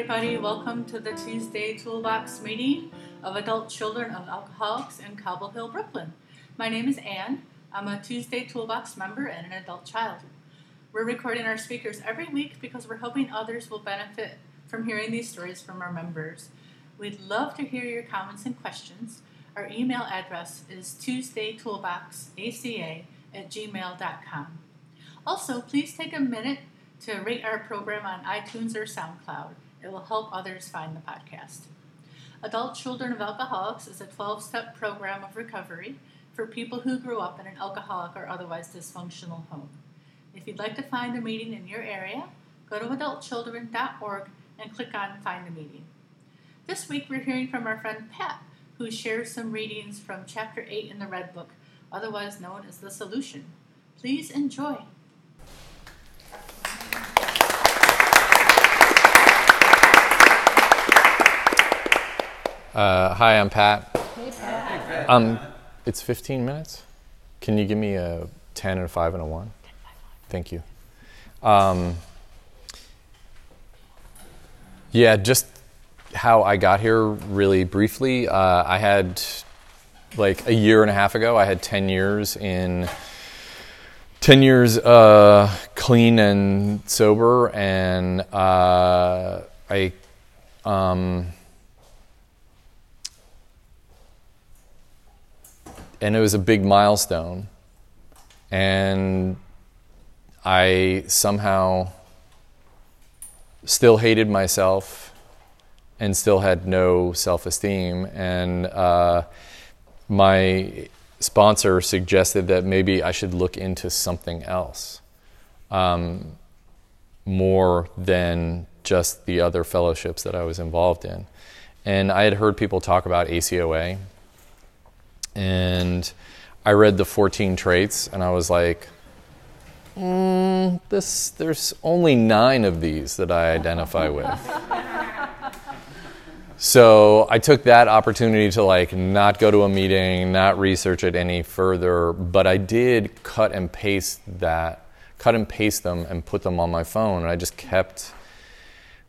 Everybody. Welcome to the Tuesday Toolbox meeting of adult children of alcoholics in Cobble Hill, Brooklyn. My name is Anne. I'm a Tuesday Toolbox member and an adult child. We're recording our speakers every week because we're hoping others will benefit from hearing these stories from our members. We'd love to hear your comments and questions. Our email address is tuesdaytoolboxaca at gmail.com. Also, please take a minute to rate our program on iTunes or SoundCloud. It will help others find the podcast. Adult Children of Alcoholics is a 12 step program of recovery for people who grew up in an alcoholic or otherwise dysfunctional home. If you'd like to find a meeting in your area, go to adultchildren.org and click on Find a Meeting. This week we're hearing from our friend Pat, who shares some readings from Chapter 8 in the Red Book, otherwise known as The Solution. Please enjoy. Uh, hi, I'm Pat. Hey, Pat. Um, it's 15 minutes. Can you give me a 10 and a 5 and a 1? Thank you. Um, yeah, just how I got here really briefly. Uh, I had, like, a year and a half ago, I had 10 years in. 10 years uh, clean and sober, and uh, I. Um, and it was a big milestone. And I somehow still hated myself and still had no self esteem. And uh, my sponsor suggested that maybe I should look into something else um, more than just the other fellowships that I was involved in. And I had heard people talk about ACOA and I read the 14 traits, and I was like, mm, this, there's only nine of these that I identify with. so I took that opportunity to like not go to a meeting, not research it any further, but I did cut and paste that, cut and paste them and put them on my phone, and I just kept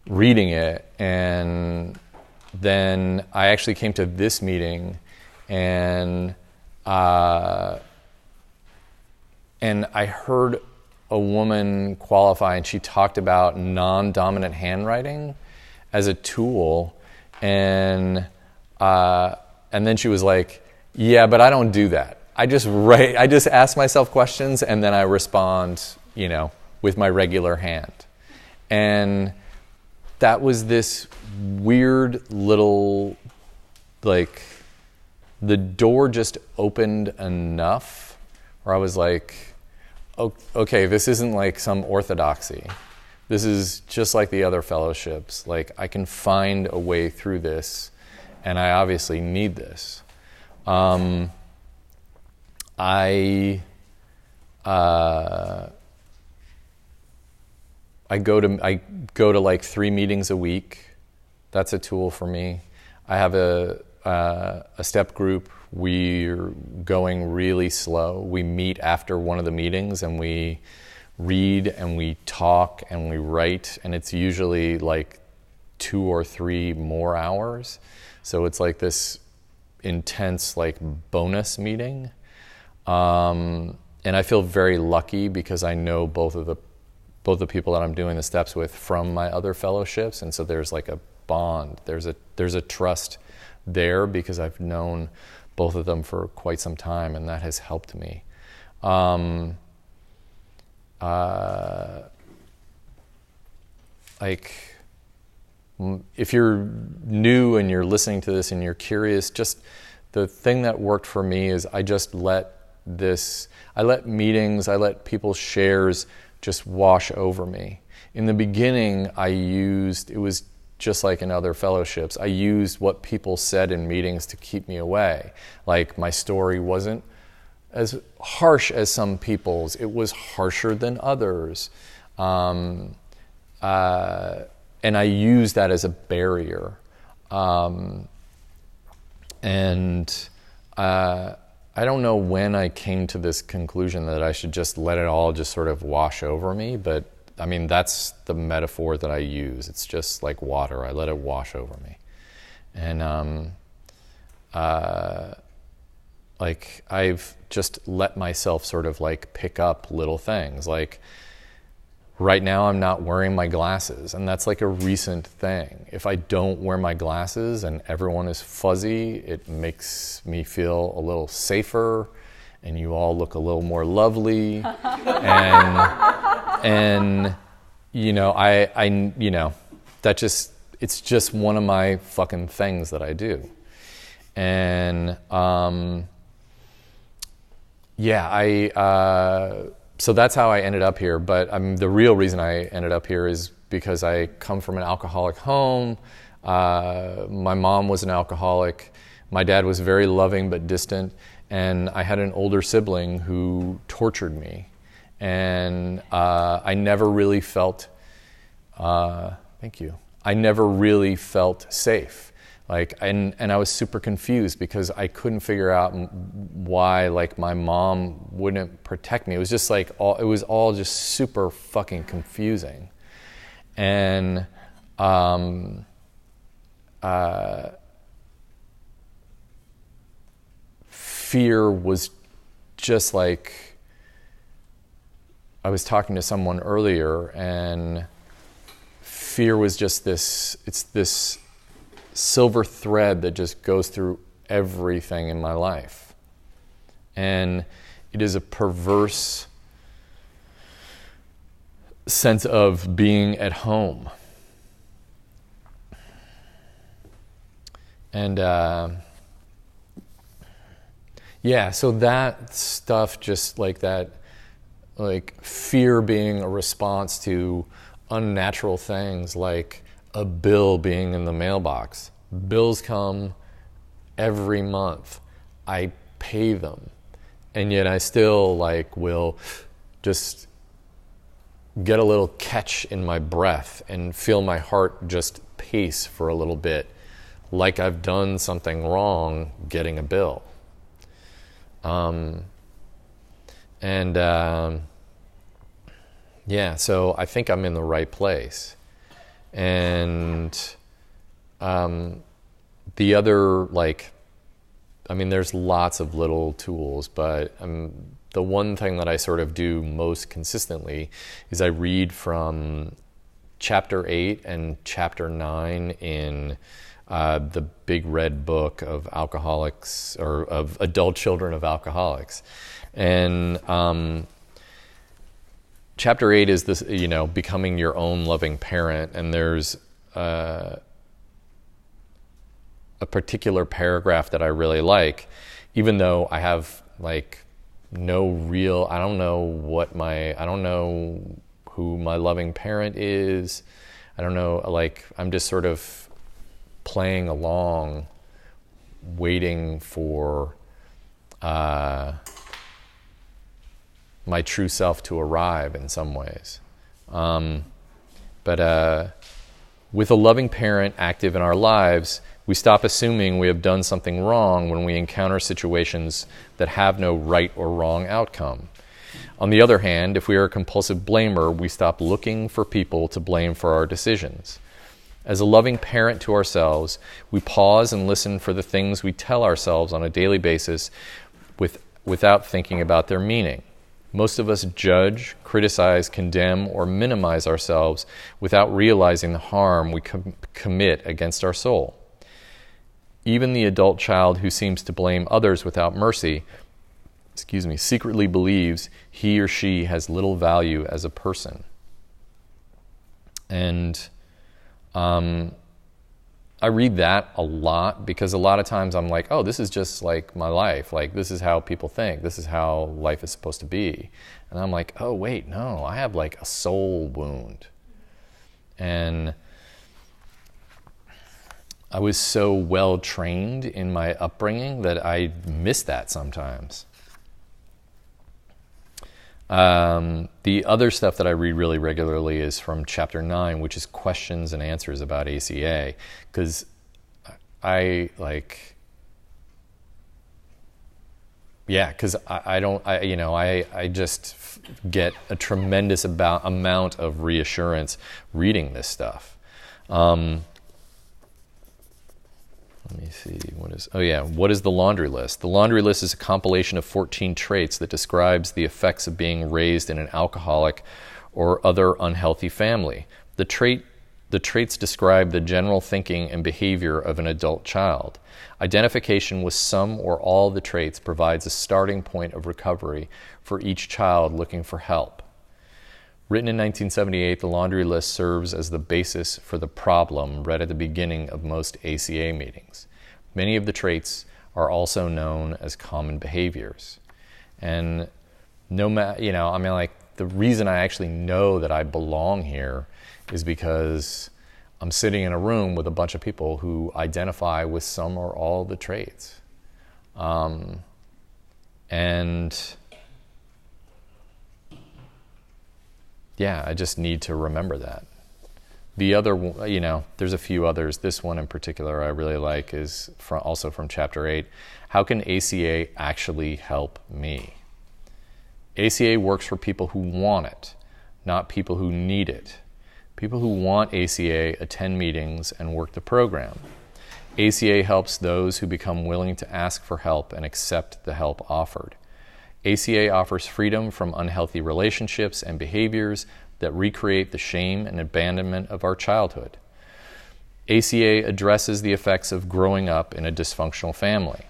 reading it. And then I actually came to this meeting and uh, and I heard a woman qualify, and she talked about non-dominant handwriting as a tool, and uh, and then she was like, "Yeah, but I don't do that. I just write. I just ask myself questions, and then I respond, you know, with my regular hand." And that was this weird little, like the door just opened enough where I was like, okay, this isn't like some orthodoxy. This is just like the other fellowships. Like, I can find a way through this, and I obviously need this. Um, I. Uh, I go to I go to like three meetings a week. That's a tool for me. I have a uh, a step group. We're going really slow. We meet after one of the meetings and we read and we talk and we write, and it's usually like two or three more hours. So it's like this intense, like bonus meeting. Um, and I feel very lucky because I know both of the both the people that I'm doing the steps with from my other fellowships, and so there's like a bond. There's a there's a trust there because I've known both of them for quite some time, and that has helped me. Um, uh, like, if you're new and you're listening to this and you're curious, just the thing that worked for me is I just let this, I let meetings, I let people's shares just wash over me. In the beginning, I used, it was just like in other fellowships, I used what people said in meetings to keep me away. Like my story wasn't as harsh as some people's, it was harsher than others. Um, uh, and I used that as a barrier. Um, and uh, I don't know when I came to this conclusion that I should just let it all just sort of wash over me, but I mean, that's the metaphor that I use. It's just like water. I let it wash over me. And, um, uh, like, I've just let myself sort of like pick up little things. Like, right now, I'm not wearing my glasses, and that's like a recent thing. If I don't wear my glasses and everyone is fuzzy, it makes me feel a little safer and you all look a little more lovely and and you know I I you know that just it's just one of my fucking things that I do. And um, yeah I uh, so that's how I ended up here. But um, the real reason I ended up here is because I come from an alcoholic home. Uh, my mom was an alcoholic. My dad was very loving but distant. And I had an older sibling who tortured me, and uh, I never really felt. Uh, thank you. I never really felt safe. Like, and, and I was super confused because I couldn't figure out why, like, my mom wouldn't protect me. It was just like, all, it was all just super fucking confusing. And, um, uh, fear was just like I was talking to someone earlier, and fear was just this it's this silver thread that just goes through everything in my life. And it is a perverse sense of being at home. And uh, yeah, so that stuff, just like that, like fear being a response to unnatural things like a bill being in the mailbox. Bills come every month. I pay them. And yet I still like will just get a little catch in my breath and feel my heart just pace for a little bit like I've done something wrong getting a bill. Um, and um, yeah, so I think I'm in the right place. And um, the other, like, I mean, there's lots of little tools, but um, the one thing that I sort of do most consistently is I read from chapter 8 and chapter 9 in uh, the big red book of alcoholics or of adult children of alcoholics. And um, chapter eight is this, you know, becoming your own loving parent. And there's uh, a particular paragraph that I really like, even though I have like no real, I don't know what my, I don't know who my loving parent is. I don't know, like, I'm just sort of playing along, waiting for uh, my true self to arrive in some ways. Um, but uh, with a loving parent active in our lives, we stop assuming we have done something wrong when we encounter situations that have no right or wrong outcome. On the other hand, if we are a compulsive blamer, we stop looking for people to blame for our decisions. As a loving parent to ourselves, we pause and listen for the things we tell ourselves on a daily basis with, without thinking about their meaning. Most of us judge, criticize, condemn, or minimize ourselves without realizing the harm we com- commit against our soul. Even the adult child who seems to blame others without mercy, excuse me, secretly believes he or she has little value as a person. And um, I read that a lot because a lot of times I'm like, oh, this is just like my life. Like, this is how people think. This is how life is supposed to be. And I'm like, oh, wait, no, I have like a soul wound. And I was so well trained in my upbringing that I miss that sometimes. Um, the other stuff that I read really regularly is from chapter nine, which is questions and answers about ACA, because I like. yeah, because I, I, don't, I, you know, I, I just get a tremendous about, amount of reassurance reading this stuff. Um, let me see, what is, oh yeah, what is the laundry list? The laundry list is a compilation of 14 traits that describes the effects of being raised in an alcoholic or other unhealthy family. The trait the traits describe the general thinking and behavior of an adult child. Identification with some or all the traits provides a starting point of recovery for each child looking for help. Written in 1978, the laundry list serves as the basis for the problem read at the beginning of most ACA meetings. Many of the traits are also known as common behaviors. And no matter, you know, I mean, like, the reason I actually know that I belong here is because I'm sitting in a room with a bunch of people who identify with some or all the traits. Um, and yeah, I just need to remember that. The other, you know, there's a few others. This one in particular I really like is from, also from chapter 8. How can ACA actually help me? ACA works for people who want it, not people who need it. People who want ACA attend meetings and work the program. ACA helps those who become willing to ask for help and accept the help offered. ACA offers freedom from unhealthy relationships and behaviors that recreate the shame and abandonment of our childhood. ACA addresses the effects of growing up in a dysfunctional family.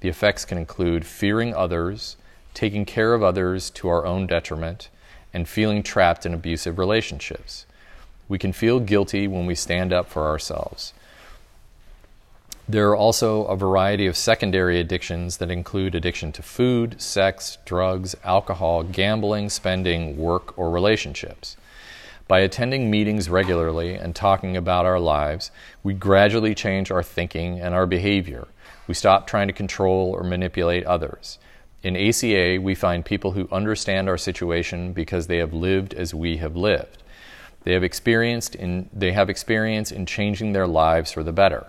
The effects can include fearing others, taking care of others to our own detriment, and feeling trapped in abusive relationships. We can feel guilty when we stand up for ourselves. There are also a variety of secondary addictions that include addiction to food, sex, drugs, alcohol, gambling, spending, work, or relationships. By attending meetings regularly and talking about our lives, we gradually change our thinking and our behavior. We stop trying to control or manipulate others. In ACA, we find people who understand our situation because they have lived as we have lived. They have experienced in they have experience in changing their lives for the better.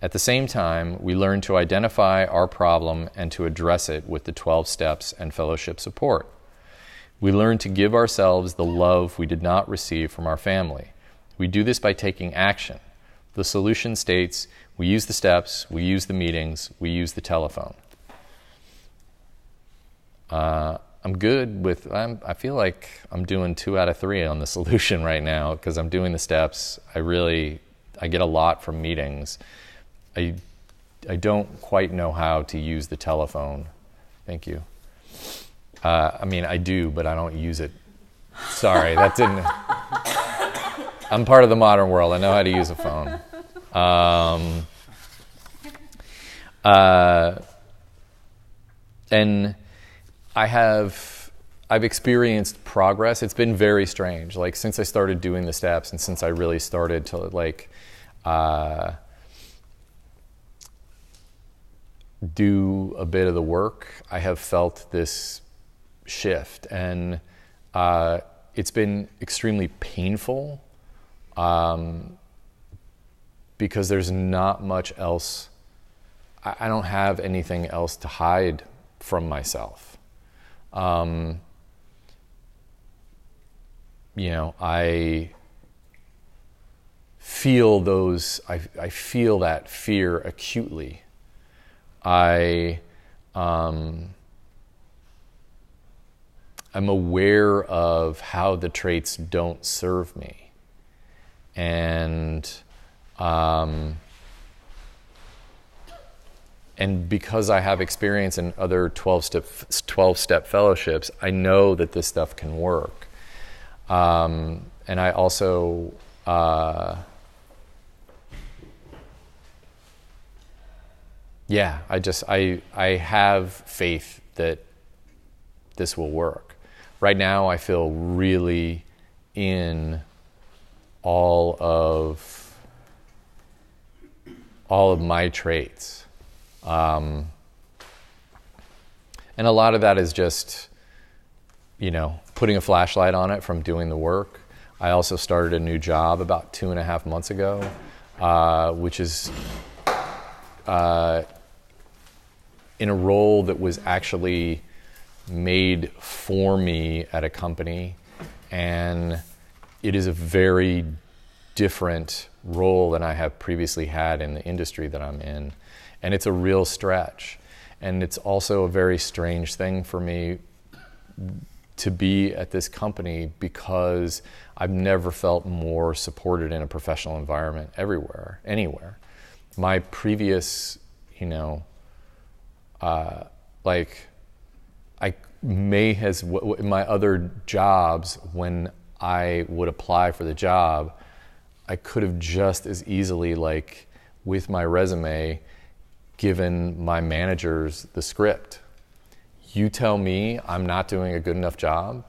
At the same time, we learn to identify our problem and to address it with the 12 steps and fellowship support. We learn to give ourselves the love we did not receive from our family. We do this by taking action. The solution states we use the steps, we use the meetings, we use the telephone. Uh, I'm good with. I'm, I feel like I'm doing two out of three on the solution right now because I'm doing the steps. I really, I get a lot from meetings. I, I don't quite know how to use the telephone. Thank you. Uh, I mean, I do, but I don't use it. Sorry, that didn't. I'm part of the modern world. I know how to use a phone. Um, uh, and I have I've experienced progress. It's been very strange. Like since I started doing the steps and since I really started to like uh, do a bit of the work, I have felt this shift, and uh, it's been extremely painful um, because there's not much else. I, I don't have anything else to hide from myself. Um, you know, I feel those, I, I feel that fear acutely. I, um, I'm aware of how the traits don't serve me. And, um, and because I have experience in other 12 step, 12 step fellowships, I know that this stuff can work. Um, and I also, uh, yeah, I just, I, I have faith that this will work. Right now, I feel really in all of all of my traits um, and a lot of that is just, you know, putting a flashlight on it from doing the work. I also started a new job about two and a half months ago, uh, which is uh, in a role that was actually made for me at a company. And it is a very different role than I have previously had in the industry that I'm in. And it's a real stretch. And it's also a very strange thing for me to be at this company because I've never felt more supported in a professional environment everywhere, anywhere. My previous, you know, uh, like, I may has in my other jobs when I would apply for the job, I could have just as easily, like, with my resume, given my managers the script you tell me I'm not doing a good enough job,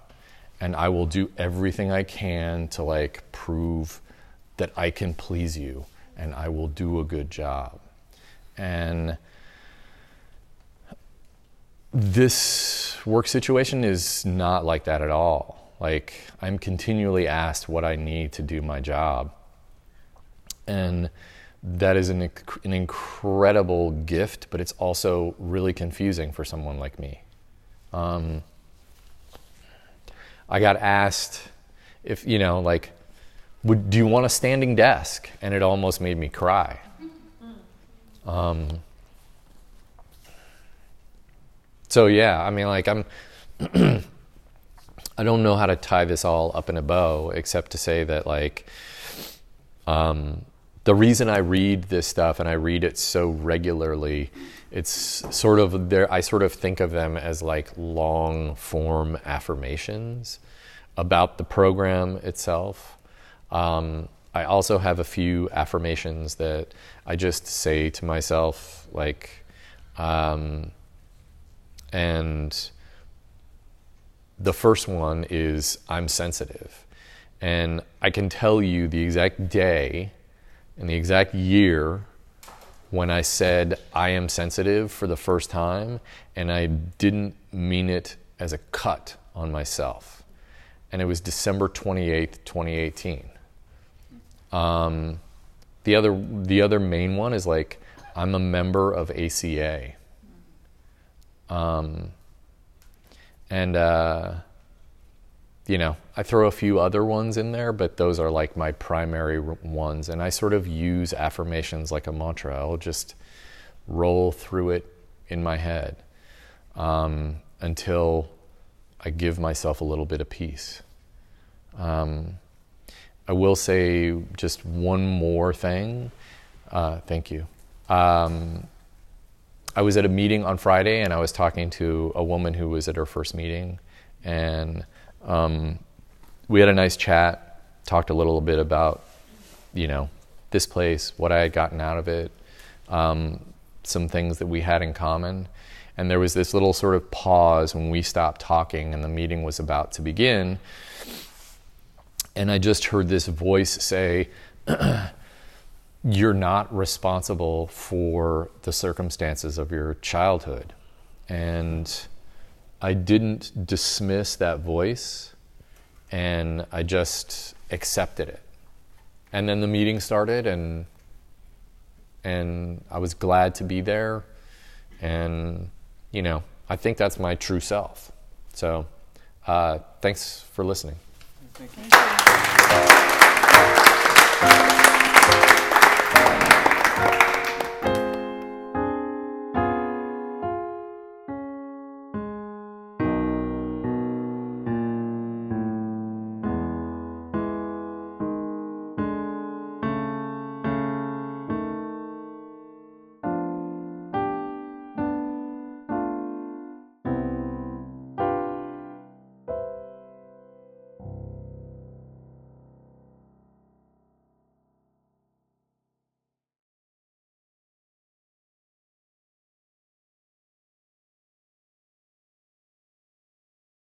and I will do everything I can to like prove that I can please you and I will do a good job. And this work situation is not like that at all. Like, I'm continually asked what I need to do my job. And that is an, an incredible gift, but it's also really confusing for someone like me. Um, I got asked if, you know, like, would, do you want a standing desk? And it almost made me cry. Um, so, yeah, I mean, like, I'm. I don't know how to tie this all up in a bow, except to say that, like, um, the reason I read this stuff and I read it so regularly it's sort of there i sort of think of them as like long form affirmations about the program itself um, i also have a few affirmations that i just say to myself like um, and the first one is i'm sensitive and i can tell you the exact day and the exact year when I said I am sensitive for the first time, and I didn't mean it as a cut on myself. And it was December 28th, 2018. Um, the other the other main one is like I'm a member of ACA. Um, and uh, you know, I throw a few other ones in there, but those are like my primary ones. And I sort of use affirmations like a mantra. I'll just roll through it in my head um, until I give myself a little bit of peace. Um, I will say just one more thing. Uh, thank you. Um, I was at a meeting on Friday and I was talking to a woman who was at her first meeting. And um, we had a nice chat, talked a little bit about, you know, this place, what I had gotten out of it, um, some things that we had in common. And there was this little sort of pause when we stopped talking and the meeting was about to begin. And I just heard this voice say, You're not responsible for the circumstances of your childhood. And I didn't dismiss that voice and I just accepted it. And then the meeting started and and I was glad to be there and you know, I think that's my true self. So, uh, thanks for listening. Thank.